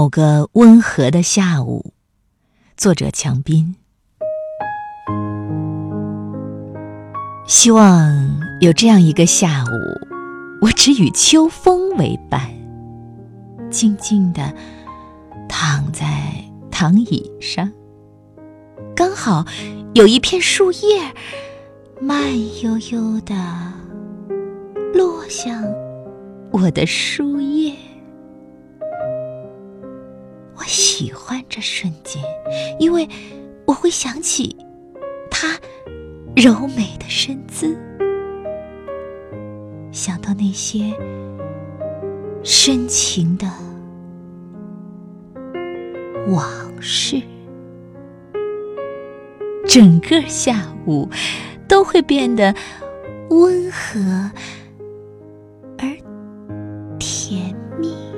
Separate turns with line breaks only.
某个温和的下午，作者强斌。希望有这样一个下午，我只与秋风为伴，静静地躺在躺椅上，刚好有一片树叶慢悠悠的落向我的书喜欢这瞬间因为我会想起他柔美的身姿。想到那些深情的往事。整个下午都会变得温和而甜蜜。